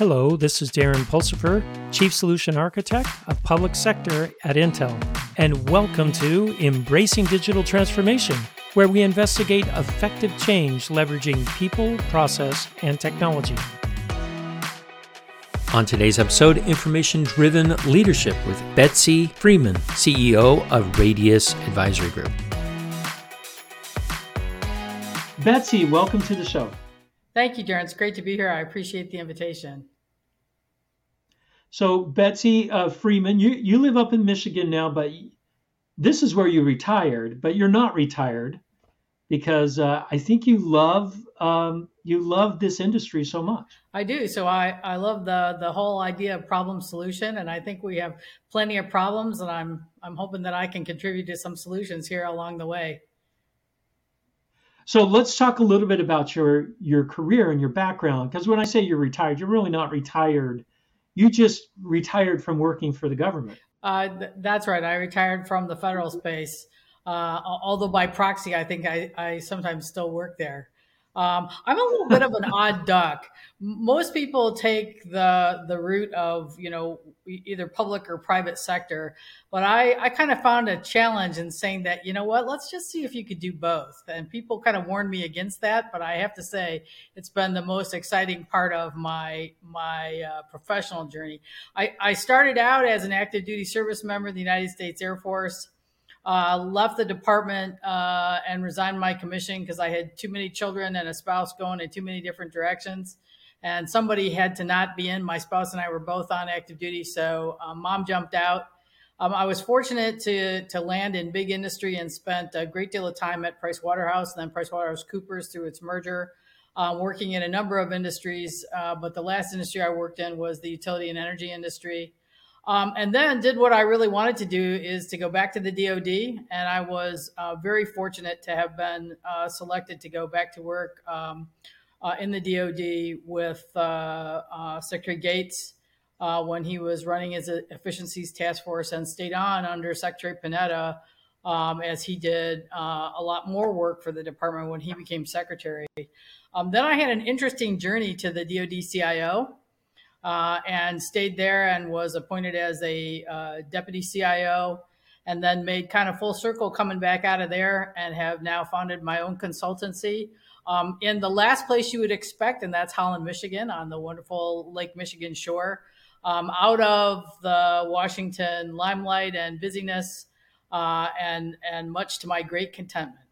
Hello, this is Darren Pulsipher, Chief Solution Architect of Public Sector at Intel, and welcome to Embracing Digital Transformation, where we investigate effective change leveraging people, process, and technology. On today's episode, Information Driven Leadership with Betsy Freeman, CEO of Radius Advisory Group. Betsy, welcome to the show. Thank you, Darren. It's great to be here. I appreciate the invitation. So, Betsy uh, Freeman, you, you live up in Michigan now, but this is where you retired, but you're not retired because uh, I think you love um, you love this industry so much. I do. So I, I love the the whole idea of problem solution, and I think we have plenty of problems, and I'm I'm hoping that I can contribute to some solutions here along the way. So let's talk a little bit about your your career and your background. Because when I say you're retired, you're really not retired. You just retired from working for the government. Uh, th- that's right. I retired from the federal space. Uh, although by proxy, I think I, I sometimes still work there. Um, I'm a little bit of an odd duck. Most people take the the route of you know either public or private sector, but I I kind of found a challenge in saying that you know what let's just see if you could do both. And people kind of warned me against that, but I have to say it's been the most exciting part of my my uh, professional journey. I, I started out as an active duty service member of the United States Air Force. Uh, left the department uh, and resigned my commission because I had too many children and a spouse going in too many different directions. And somebody had to not be in. My spouse and I were both on active duty, so um, mom jumped out. Um, I was fortunate to to land in big industry and spent a great deal of time at Price Waterhouse, then Price Waterhouse Coopers through its merger, uh, working in a number of industries. Uh, but the last industry I worked in was the utility and energy industry. Um, and then did what I really wanted to do is to go back to the DoD, and I was uh, very fortunate to have been uh, selected to go back to work um, uh, in the DoD with uh, uh, Secretary Gates uh, when he was running his efficiencies task force, and stayed on under Secretary Panetta um, as he did a lot more work for the department when he became secretary. Um, then I had an interesting journey to the DoD CIO uh, and stayed there and was appointed as a uh, deputy CIO and then made kind of full circle coming back out of there and have now founded my own consultancy um, in the last place you would expect, and that's Holland, Michigan, on the wonderful Lake Michigan shore, um, out of the Washington limelight and busyness, uh, and and much to my great contentment.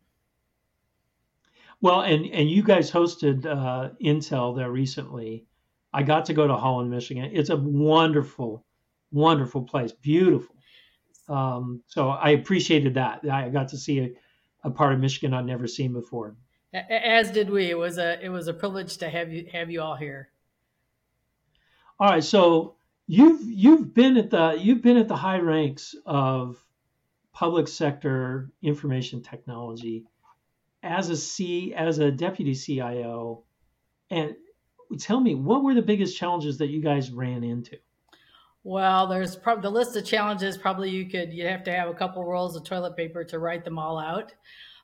Well, and and you guys hosted uh, Intel there recently, I got to go to Holland, Michigan. It's a wonderful, wonderful place, beautiful. Um, so I appreciated that. I got to see a, a part of Michigan I'd never seen before. As did we. It was a it was a privilege to have you have you all here. All right, so you've you've been at the you've been at the high ranks of public sector information technology as a C as a deputy CIO, and tell me what were the biggest challenges that you guys ran into? Well, there's probably the list of challenges. Probably you could you'd have to have a couple rolls of toilet paper to write them all out.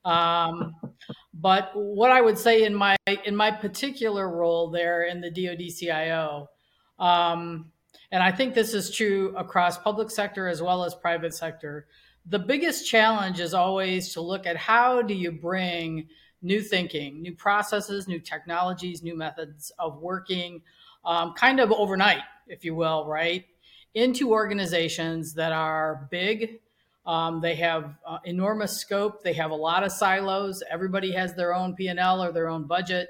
Um, but what I would say in my in my particular role there in the DoD CIO, um, and I think this is true across public sector as well as private sector. The biggest challenge is always to look at how do you bring new thinking, new processes, new technologies, new methods of working, um, kind of overnight, if you will, right? Into organizations that are big. Um, they have uh, enormous scope. They have a lot of silos. Everybody has their own P&L or their own budget.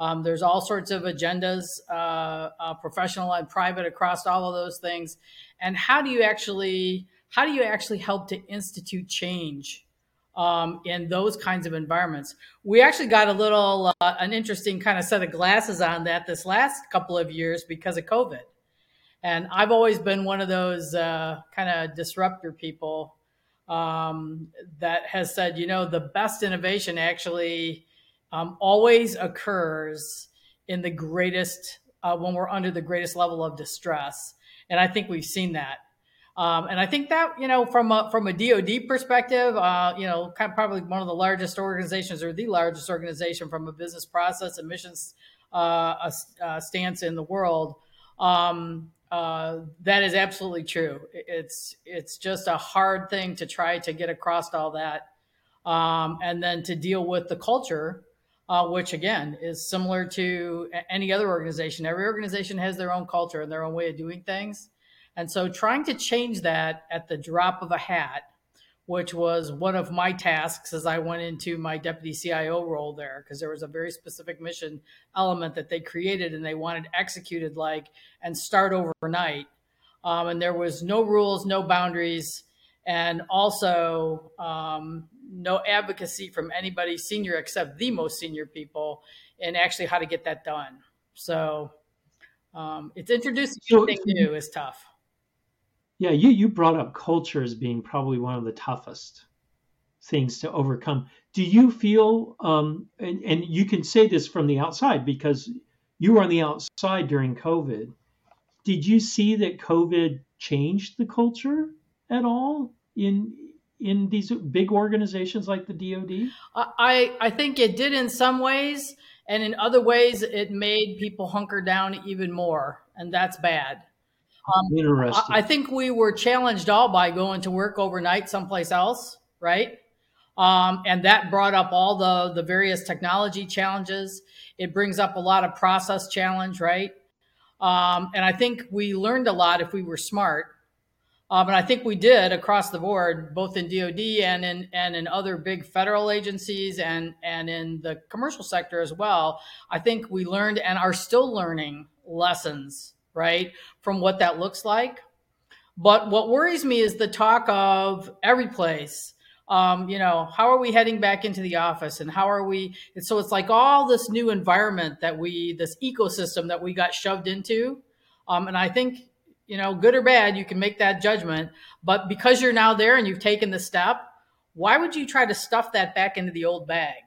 Um, there's all sorts of agendas, uh, uh, professional and private, across all of those things. And how do you actually how do you actually help to institute change um, in those kinds of environments. We actually got a little, uh, an interesting kind of set of glasses on that this last couple of years because of COVID. And I've always been one of those uh, kind of disruptor people um, that has said, you know, the best innovation actually um, always occurs in the greatest, uh, when we're under the greatest level of distress. And I think we've seen that. Um, and I think that you know from a from a DoD perspective, uh, you know, kind of probably one of the largest organizations or the largest organization from a business process and missions uh, uh, stance in the world. Um, uh, that is absolutely true. It's it's just a hard thing to try to get across all that, um, and then to deal with the culture, uh, which again is similar to any other organization. Every organization has their own culture and their own way of doing things, and so trying to change that at the drop of a hat which was one of my tasks as I went into my deputy CIO role there, because there was a very specific mission element that they created and they wanted executed like and start overnight. Um, and there was no rules, no boundaries, and also um, no advocacy from anybody senior except the most senior people in actually how to get that done. So um, it's introducing something new is tough. Yeah, you you brought up culture as being probably one of the toughest things to overcome. Do you feel, um, and, and you can say this from the outside because you were on the outside during COVID. Did you see that COVID changed the culture at all in in these big organizations like the DoD? I I think it did in some ways, and in other ways, it made people hunker down even more, and that's bad. Um, Interesting. I, I think we were challenged all by going to work overnight someplace else, right? Um, and that brought up all the the various technology challenges. It brings up a lot of process challenge, right? Um, and I think we learned a lot if we were smart. Um, and I think we did across the board, both in DoD and in and in other big federal agencies and and in the commercial sector as well. I think we learned and are still learning lessons right? From what that looks like. But what worries me is the talk of every place. Um, you know, how are we heading back into the office and how are we? And so it's like all this new environment that we, this ecosystem that we got shoved into. Um, and I think, you know, good or bad, you can make that judgment. But because you're now there and you've taken the step, why would you try to stuff that back into the old bag?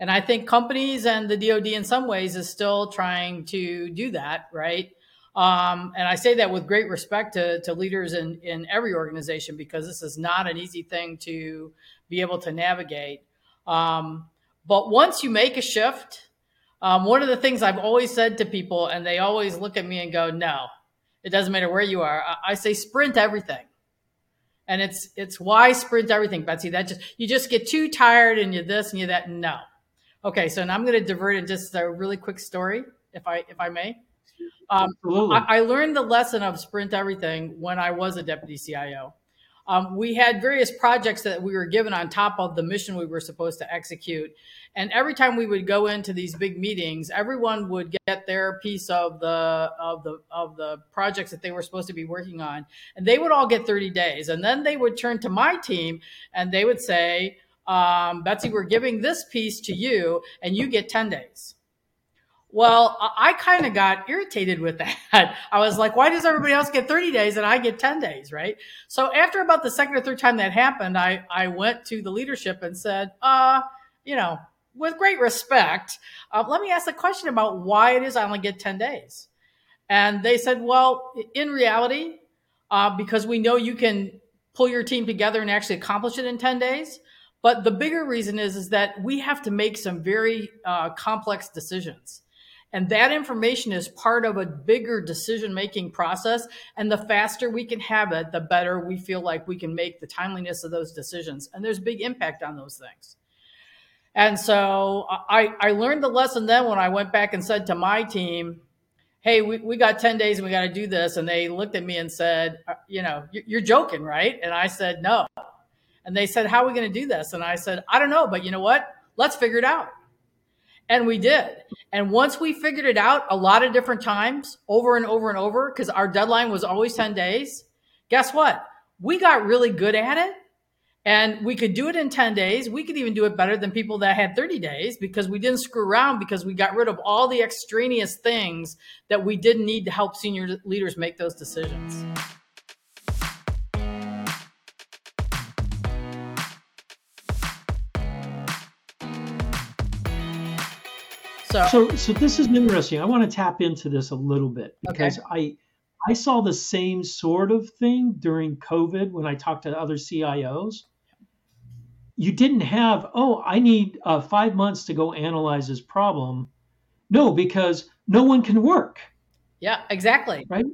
And I think companies and the DoD in some ways is still trying to do that, right? Um, and I say that with great respect to, to leaders in, in every organization because this is not an easy thing to be able to navigate. Um, but once you make a shift, um, one of the things I've always said to people, and they always look at me and go, no, it doesn't matter where you are. I, I say sprint everything. And it's it's why sprint everything, Betsy. That just you just get too tired and you're this and you're that. No. Okay, so now I'm going to divert in just a really quick story, if I if I may. Um, I, I, learned the lesson of sprint everything when I was a deputy CIO. Um, we had various projects that we were given on top of the mission we were supposed to execute. And every time we would go into these big meetings, everyone would get their piece of the of the of the projects that they were supposed to be working on, and they would all get 30 days. And then they would turn to my team and they would say, um, Betsy, we're giving this piece to you, and you get 10 days. Well, I kind of got irritated with that. I was like, why does everybody else get 30 days and I get 10 days, right? So after about the second or third time that happened, I, I went to the leadership and said, uh, you know, with great respect, uh, let me ask a question about why it is I only get 10 days. And they said, well, in reality, uh, because we know you can pull your team together and actually accomplish it in 10 days, but the bigger reason is, is that we have to make some very uh, complex decisions. And that information is part of a bigger decision making process. And the faster we can have it, the better we feel like we can make the timeliness of those decisions. And there's big impact on those things. And so I, I learned the lesson then when I went back and said to my team, Hey, we, we got 10 days and we got to do this. And they looked at me and said, uh, You know, you're joking, right? And I said, No, and they said, How are we going to do this? And I said, I don't know, but you know what? Let's figure it out. And we did. And once we figured it out a lot of different times, over and over and over, because our deadline was always 10 days, guess what? We got really good at it. And we could do it in 10 days. We could even do it better than people that had 30 days because we didn't screw around because we got rid of all the extraneous things that we didn't need to help senior leaders make those decisions. So, so, so this is interesting. I want to tap into this a little bit because okay. I, I saw the same sort of thing during COVID when I talked to other CIOs. You didn't have, oh, I need uh, five months to go analyze this problem. No, because no one can work. Yeah, exactly. Right?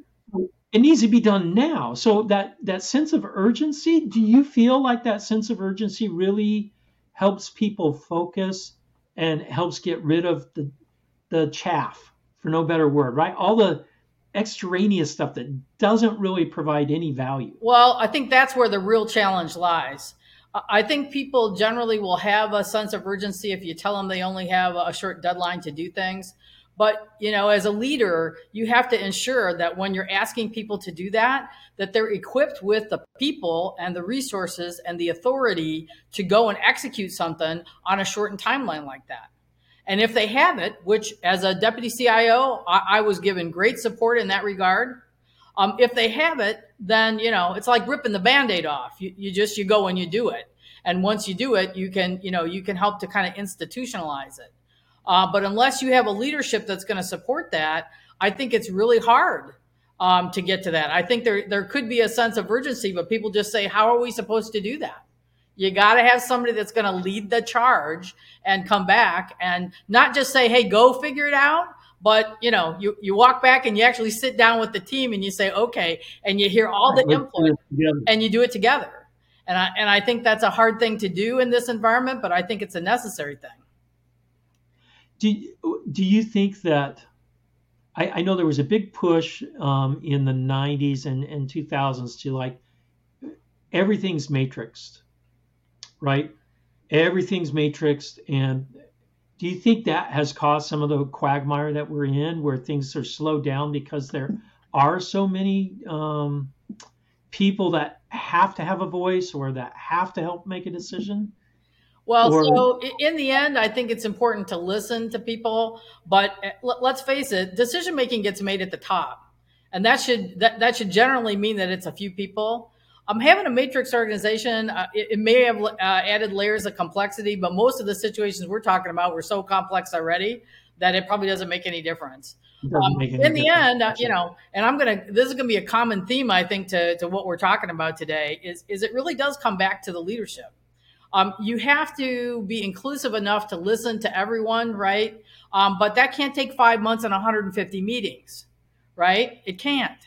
It needs to be done now. So that that sense of urgency, do you feel like that sense of urgency really helps people focus and helps get rid of the the chaff, for no better word, right? All the extraneous stuff that doesn't really provide any value. Well, I think that's where the real challenge lies. I think people generally will have a sense of urgency if you tell them they only have a short deadline to do things. But, you know, as a leader, you have to ensure that when you're asking people to do that, that they're equipped with the people and the resources and the authority to go and execute something on a shortened timeline like that. And if they have it, which as a deputy CIO, I, I was given great support in that regard. Um, if they have it, then you know it's like ripping the band-aid off. You, you just you go and you do it, and once you do it, you can you know you can help to kind of institutionalize it. Uh, but unless you have a leadership that's going to support that, I think it's really hard um, to get to that. I think there there could be a sense of urgency, but people just say, "How are we supposed to do that?" You got to have somebody that's going to lead the charge and come back and not just say, "Hey, go figure it out." But you know, you, you walk back and you actually sit down with the team and you say, "Okay," and you hear all the input and you do it together. And I and I think that's a hard thing to do in this environment, but I think it's a necessary thing. Do do you think that? I, I know there was a big push um, in the '90s and, and 2000s to like everything's matrixed right? Everything's matrixed. And do you think that has caused some of the quagmire that we're in where things are slowed down because there are so many um, people that have to have a voice or that have to help make a decision? Well, or, so in the end, I think it's important to listen to people, but eh, let's face it, decision making gets made at the top, and that should that, that should generally mean that it's a few people. I'm having a matrix organization. Uh, it, it, may have uh, added layers of complexity, but most of the situations we're talking about were so complex already that it probably doesn't make any difference. Um, make any in the end, uh, you know, and I'm gonna. This is gonna be a common theme, I think, to to what we're talking about today. Is is it really does come back to the leadership. Um, you have to be inclusive enough to listen to everyone, right? Um, but that can't take five months and 150 meetings, right? It can't.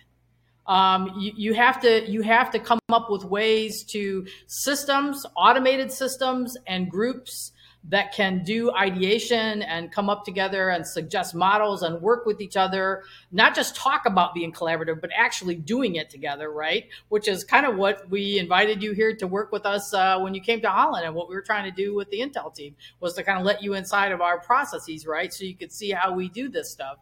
Um, you, you, have to you have to come up with ways to systems, automated systems, and groups that can do ideation and come up together and suggest models and work with each other. Not just talk about being collaborative, but actually doing it together, right? Which is kind of what we invited you here to work with us uh, when you came to Holland, and what we were trying to do with the Intel team was to kind of let you inside of our processes, right? So you could see how we do this stuff.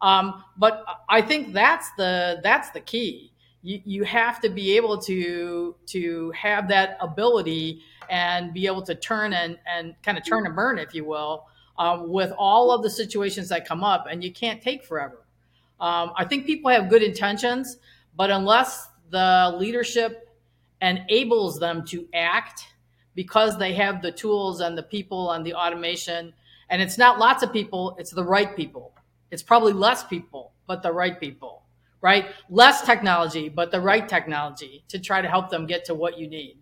Um, but I think that's the that's the key. You, you have to be able to to have that ability and be able to turn and and kind of turn and burn, if you will, um, with all of the situations that come up, and you can't take forever. Um, I think people have good intentions, but unless the leadership enables them to act because they have the tools and the people and the automation, and it's not lots of people, it's the right people it's probably less people, but the right people, right? Less technology, but the right technology to try to help them get to what you need.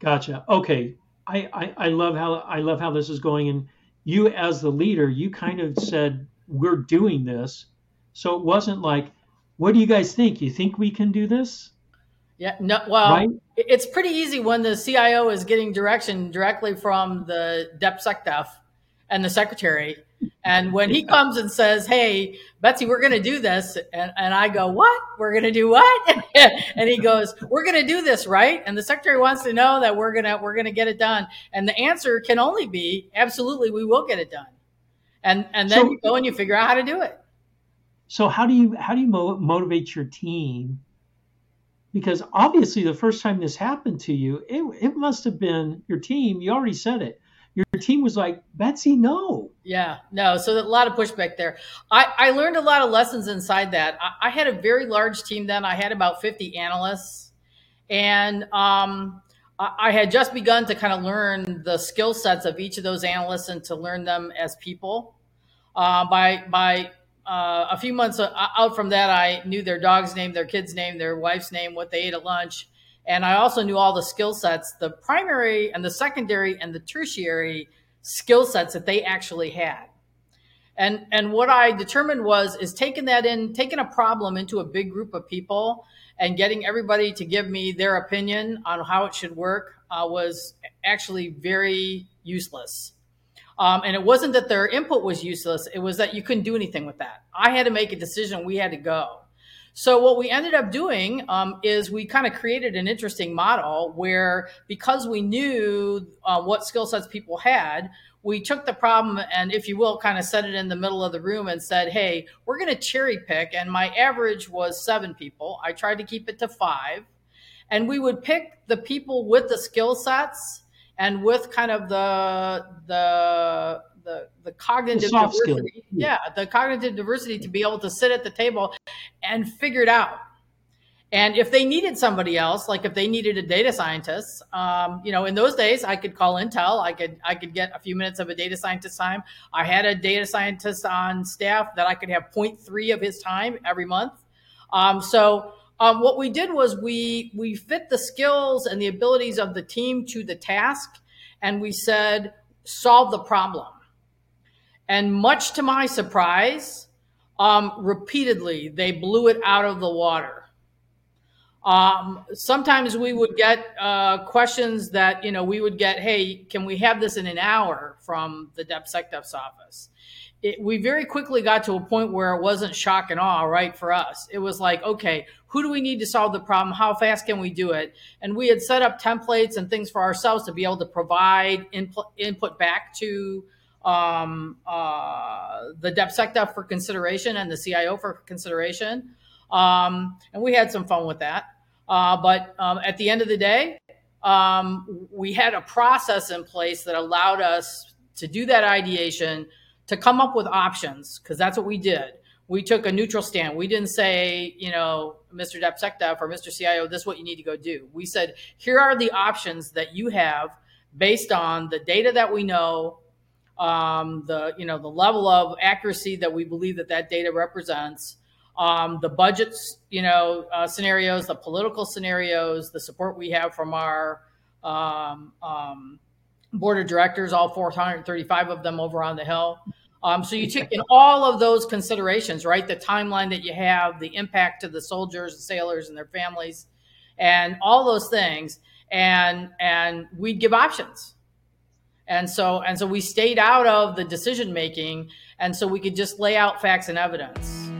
Gotcha. Okay. I, I, I love how I love how this is going. And you as the leader, you kind of said, We're doing this. So it wasn't like, what do you guys think? You think we can do this? Yeah, no, well, right? it's pretty easy when the CIO is getting direction directly from the DepSecDef and the secretary and when he comes and says, Hey, Betsy, we're going to do this. And, and I go, What? We're going to do what? and he goes, We're going to do this, right? And the secretary wants to know that we're going to, we're going to get it done. And the answer can only be, Absolutely, we will get it done. And, and then so, you go and you figure out how to do it. So how do you, how do you mo- motivate your team? Because obviously the first time this happened to you, it, it must have been your team. You already said it your team was like, Betsy, no. Yeah, no. So a lot of pushback there. I, I learned a lot of lessons inside that. I, I had a very large team then. I had about 50 analysts. And um, I, I had just begun to kind of learn the skill sets of each of those analysts and to learn them as people. Uh, by by uh, a few months out from that, I knew their dog's name, their kid's name, their wife's name, what they ate at lunch. And I also knew all the skill sets, the primary and the secondary and the tertiary skill sets that they actually had. And and what I determined was is taking that in, taking a problem into a big group of people and getting everybody to give me their opinion on how it should work uh, was actually very useless. Um, and it wasn't that their input was useless; it was that you couldn't do anything with that. I had to make a decision. We had to go. So what we ended up doing um, is we kind of created an interesting model where because we knew uh, what skill sets people had, we took the problem and, if you will, kind of set it in the middle of the room and said, hey, we're going to cherry pick. And my average was seven people. I tried to keep it to five. And we would pick the people with the skill sets and with kind of the, the, the, the cognitive the diversity. Yeah, the cognitive diversity to be able to sit at the table and figure it out and if they needed somebody else, like if they needed a data scientist, um, you know, in those days I could call Intel. I could I could get a few minutes of a data scientist time. I had a data scientist on staff that I could have 0.3 of his time every month. Um, so um, what we did was we we fit the skills and the abilities of the team to the task, and we said solve the problem. And much to my surprise, um, repeatedly they blew it out of the water. Um, sometimes we would get uh, questions that you know we would get, "Hey, can we have this in an hour?" from the DepSecDef's office. It, we very quickly got to a point where it wasn't shock and awe, right? For us, it was like, okay, who do we need to solve the problem? How fast can we do it? And we had set up templates and things for ourselves to be able to provide input, input back to um, uh, the DepSecDef for consideration and the CIO for consideration. Um, and we had some fun with that. Uh, but um, at the end of the day, um, we had a process in place that allowed us to do that ideation, to come up with options, because that's what we did. We took a neutral stand. We didn't say, you know, Mr. DepSecDef or Mr. CIO, this is what you need to go do. We said, here are the options that you have based on the data that we know, um, the you know the level of accuracy that we believe that that data represents, um, the budgets, you know, uh, scenarios, the political scenarios, the support we have from our um, um, board of directors, all 435 of them over on the Hill. Um, so you take in all of those considerations, right? The timeline that you have, the impact to the soldiers, the sailors, and their families, and all those things, and and we'd give options. And so and so we stayed out of the decision making, and so we could just lay out facts and evidence.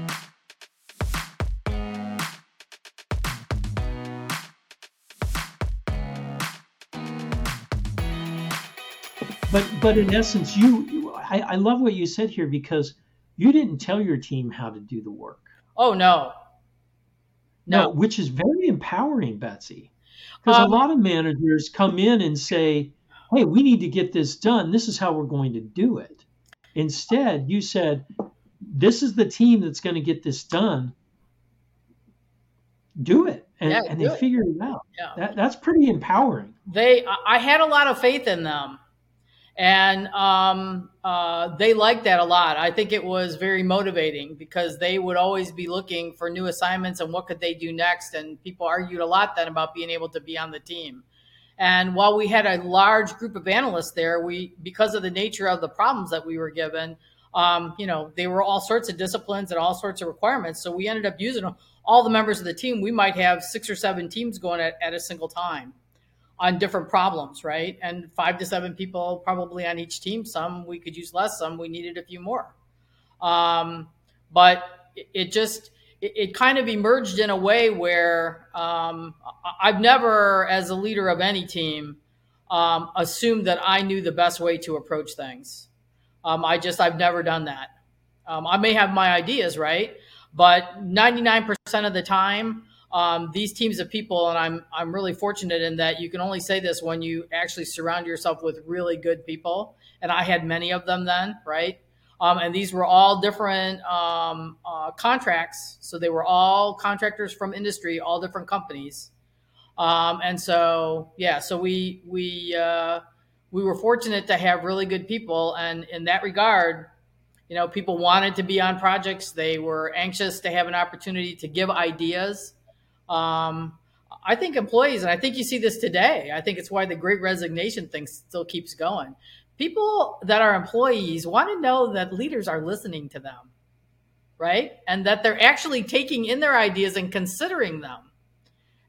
but but in essence, you, I, I love what you said here because you didn't tell your team how to do the work. Oh no, no, no which is very empowering, Betsy, because um, a lot of managers come in and say, "Hey, we need to get this done. This is how we're going to do it." Instead, you said, "This is the team that's going to get this done. Do it." And, yeah, and they it. figured it out. Yeah. That, that's pretty empowering. They, I had a lot of faith in them and um, uh, they liked that a lot. I think it was very motivating because they would always be looking for new assignments and what could they do next. And people argued a lot then about being able to be on the team. And while we had a large group of analysts there, we because of the nature of the problems that we were given, um, you know, they were all sorts of disciplines and all sorts of requirements. So we ended up using all the members of the team. We might have six or seven teams going at, at a single time on different problems, right? And five to seven people probably on each team. Some we could use less, some we needed a few more. Um, but it, just it, it, kind of emerged in a way where um, I've never, as a leader of any team, um, assumed that I knew the best way to approach things. Um, I just I've never done that. Um, I may have my ideas, right? But 99% of the time, um, these teams of people, and I'm I'm really fortunate in that you can only say this when you actually surround yourself with really good people, and I had many of them then, right? Um, and these were all different um, uh, contracts, so they were all contractors from industry, all different companies, um, and so yeah, so we we uh, we were fortunate to have really good people, and in that regard, you know, people wanted to be on projects. They were anxious to have an opportunity to give ideas um, I think employees, and I think you see this today. I think it's why the Great Resignation thing still keeps going. People that are employees want to know that leaders are listening to them, right? And that they're actually taking in their ideas and considering them.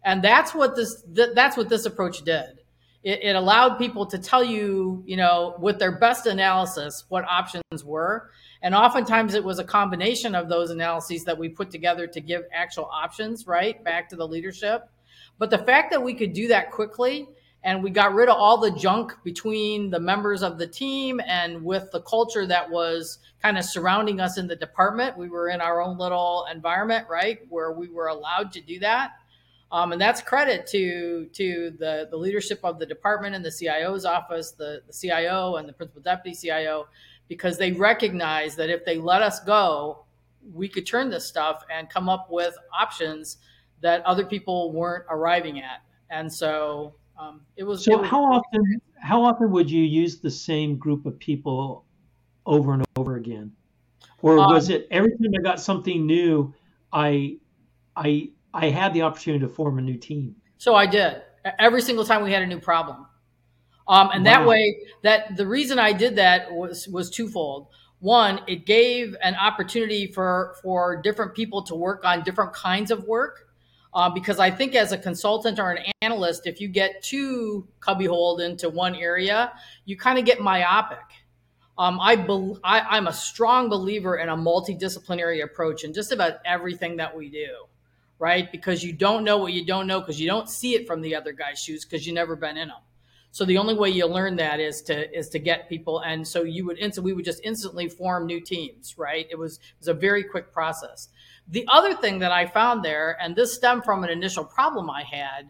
And that's what this th- that's what this approach did. It, it allowed people to tell you, you know, with their best analysis, what options were. And oftentimes it was a combination of those analyses that we put together to give actual options, right, back to the leadership. But the fact that we could do that quickly and we got rid of all the junk between the members of the team and with the culture that was kind of surrounding us in the department. We were in our own little environment, right, where we were allowed to do that. Um, and that's credit to to the, the leadership of the department and the CIO's office, the, the CIO and the principal deputy CIO, because they recognized that if they let us go, we could turn this stuff and come up with options that other people weren't arriving at. And so um, it was. So it was, how often how often would you use the same group of people over and over again, or um, was it every time I got something new, I I I had the opportunity to form a new team? So I did every single time we had a new problem. Um, and wow. that way, that the reason I did that was was twofold. One, it gave an opportunity for for different people to work on different kinds of work uh, because I think as a consultant or an analyst, if you get too cubbyholed into one area, you kind of get myopic. Um, I, be- I I'm a strong believer in a multidisciplinary approach in just about everything that we do, right? Because you don't know what you don't know because you don't see it from the other guy's shoes because you've never been in them. So the only way you learn that is to is to get people, and so you would instant we would just instantly form new teams, right? It was it was a very quick process. The other thing that I found there, and this stemmed from an initial problem I had,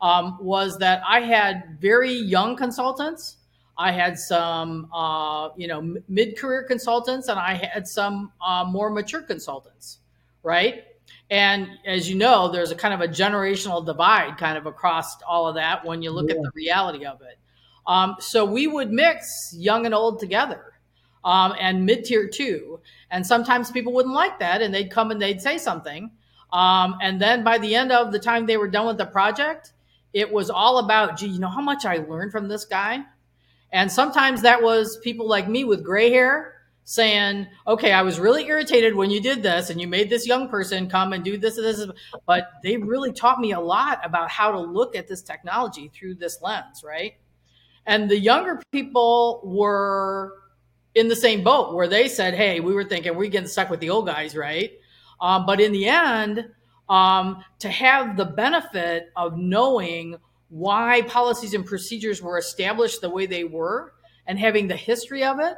um, was that I had very young consultants. I had some, uh, you know, mid-career consultants, and I had some uh, more mature consultants, right? And as you know, there's a kind of a generational divide kind of across all of that when you look yeah. at the reality of it. Um, so we would mix young and old together um, and mid tier two. And sometimes people wouldn't like that and they'd come and they'd say something. Um, and then by the end of the time they were done with the project, it was all about, gee, you know how much I learned from this guy? And sometimes that was people like me with gray hair saying, okay, I was really irritated when you did this and you made this young person come and do this and this, but they really taught me a lot about how to look at this technology through this lens, right? And the younger people were in the same boat where they said, "Hey, we were thinking we're getting stuck with the old guys, right?" Um, but in the end, um, to have the benefit of knowing why policies and procedures were established the way they were and having the history of it,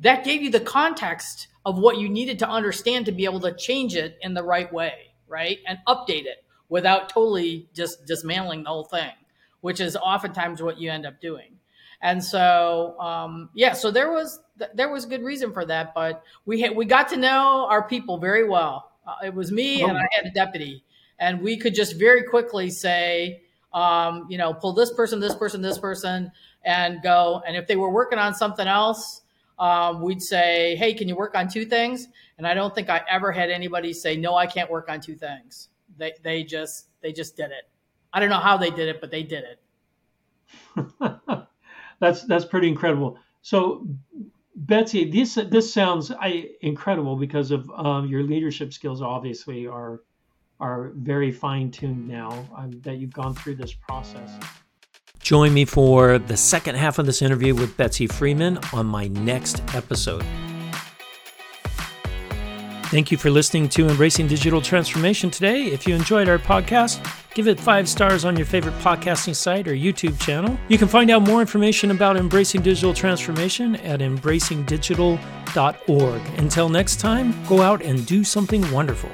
that gave you the context of what you needed to understand to be able to change it in the right way, right? And update it without totally just dismantling the whole thing, which is oftentimes what you end up doing. And so, um, yeah, so there was there was good reason for that, but we had, we got to know our people very well. Uh, it was me and I had a deputy, and we could just very quickly say, um, you know, pull this person, this person, this person, and go. And if they were working on something else, um, we'd say, hey, can you work on two things? And I don't think I ever had anybody say, no, I can't work on two things. They they just they just did it. I don't know how they did it, but they did it. that's that's pretty incredible. So, Betsy, this this sounds I, incredible because of um, your leadership skills. Obviously, are are very fine tuned now um, that you've gone through this process. Join me for the second half of this interview with Betsy Freeman on my next episode. Thank you for listening to Embracing Digital Transformation today. If you enjoyed our podcast, give it five stars on your favorite podcasting site or YouTube channel. You can find out more information about Embracing Digital Transformation at embracingdigital.org. Until next time, go out and do something wonderful.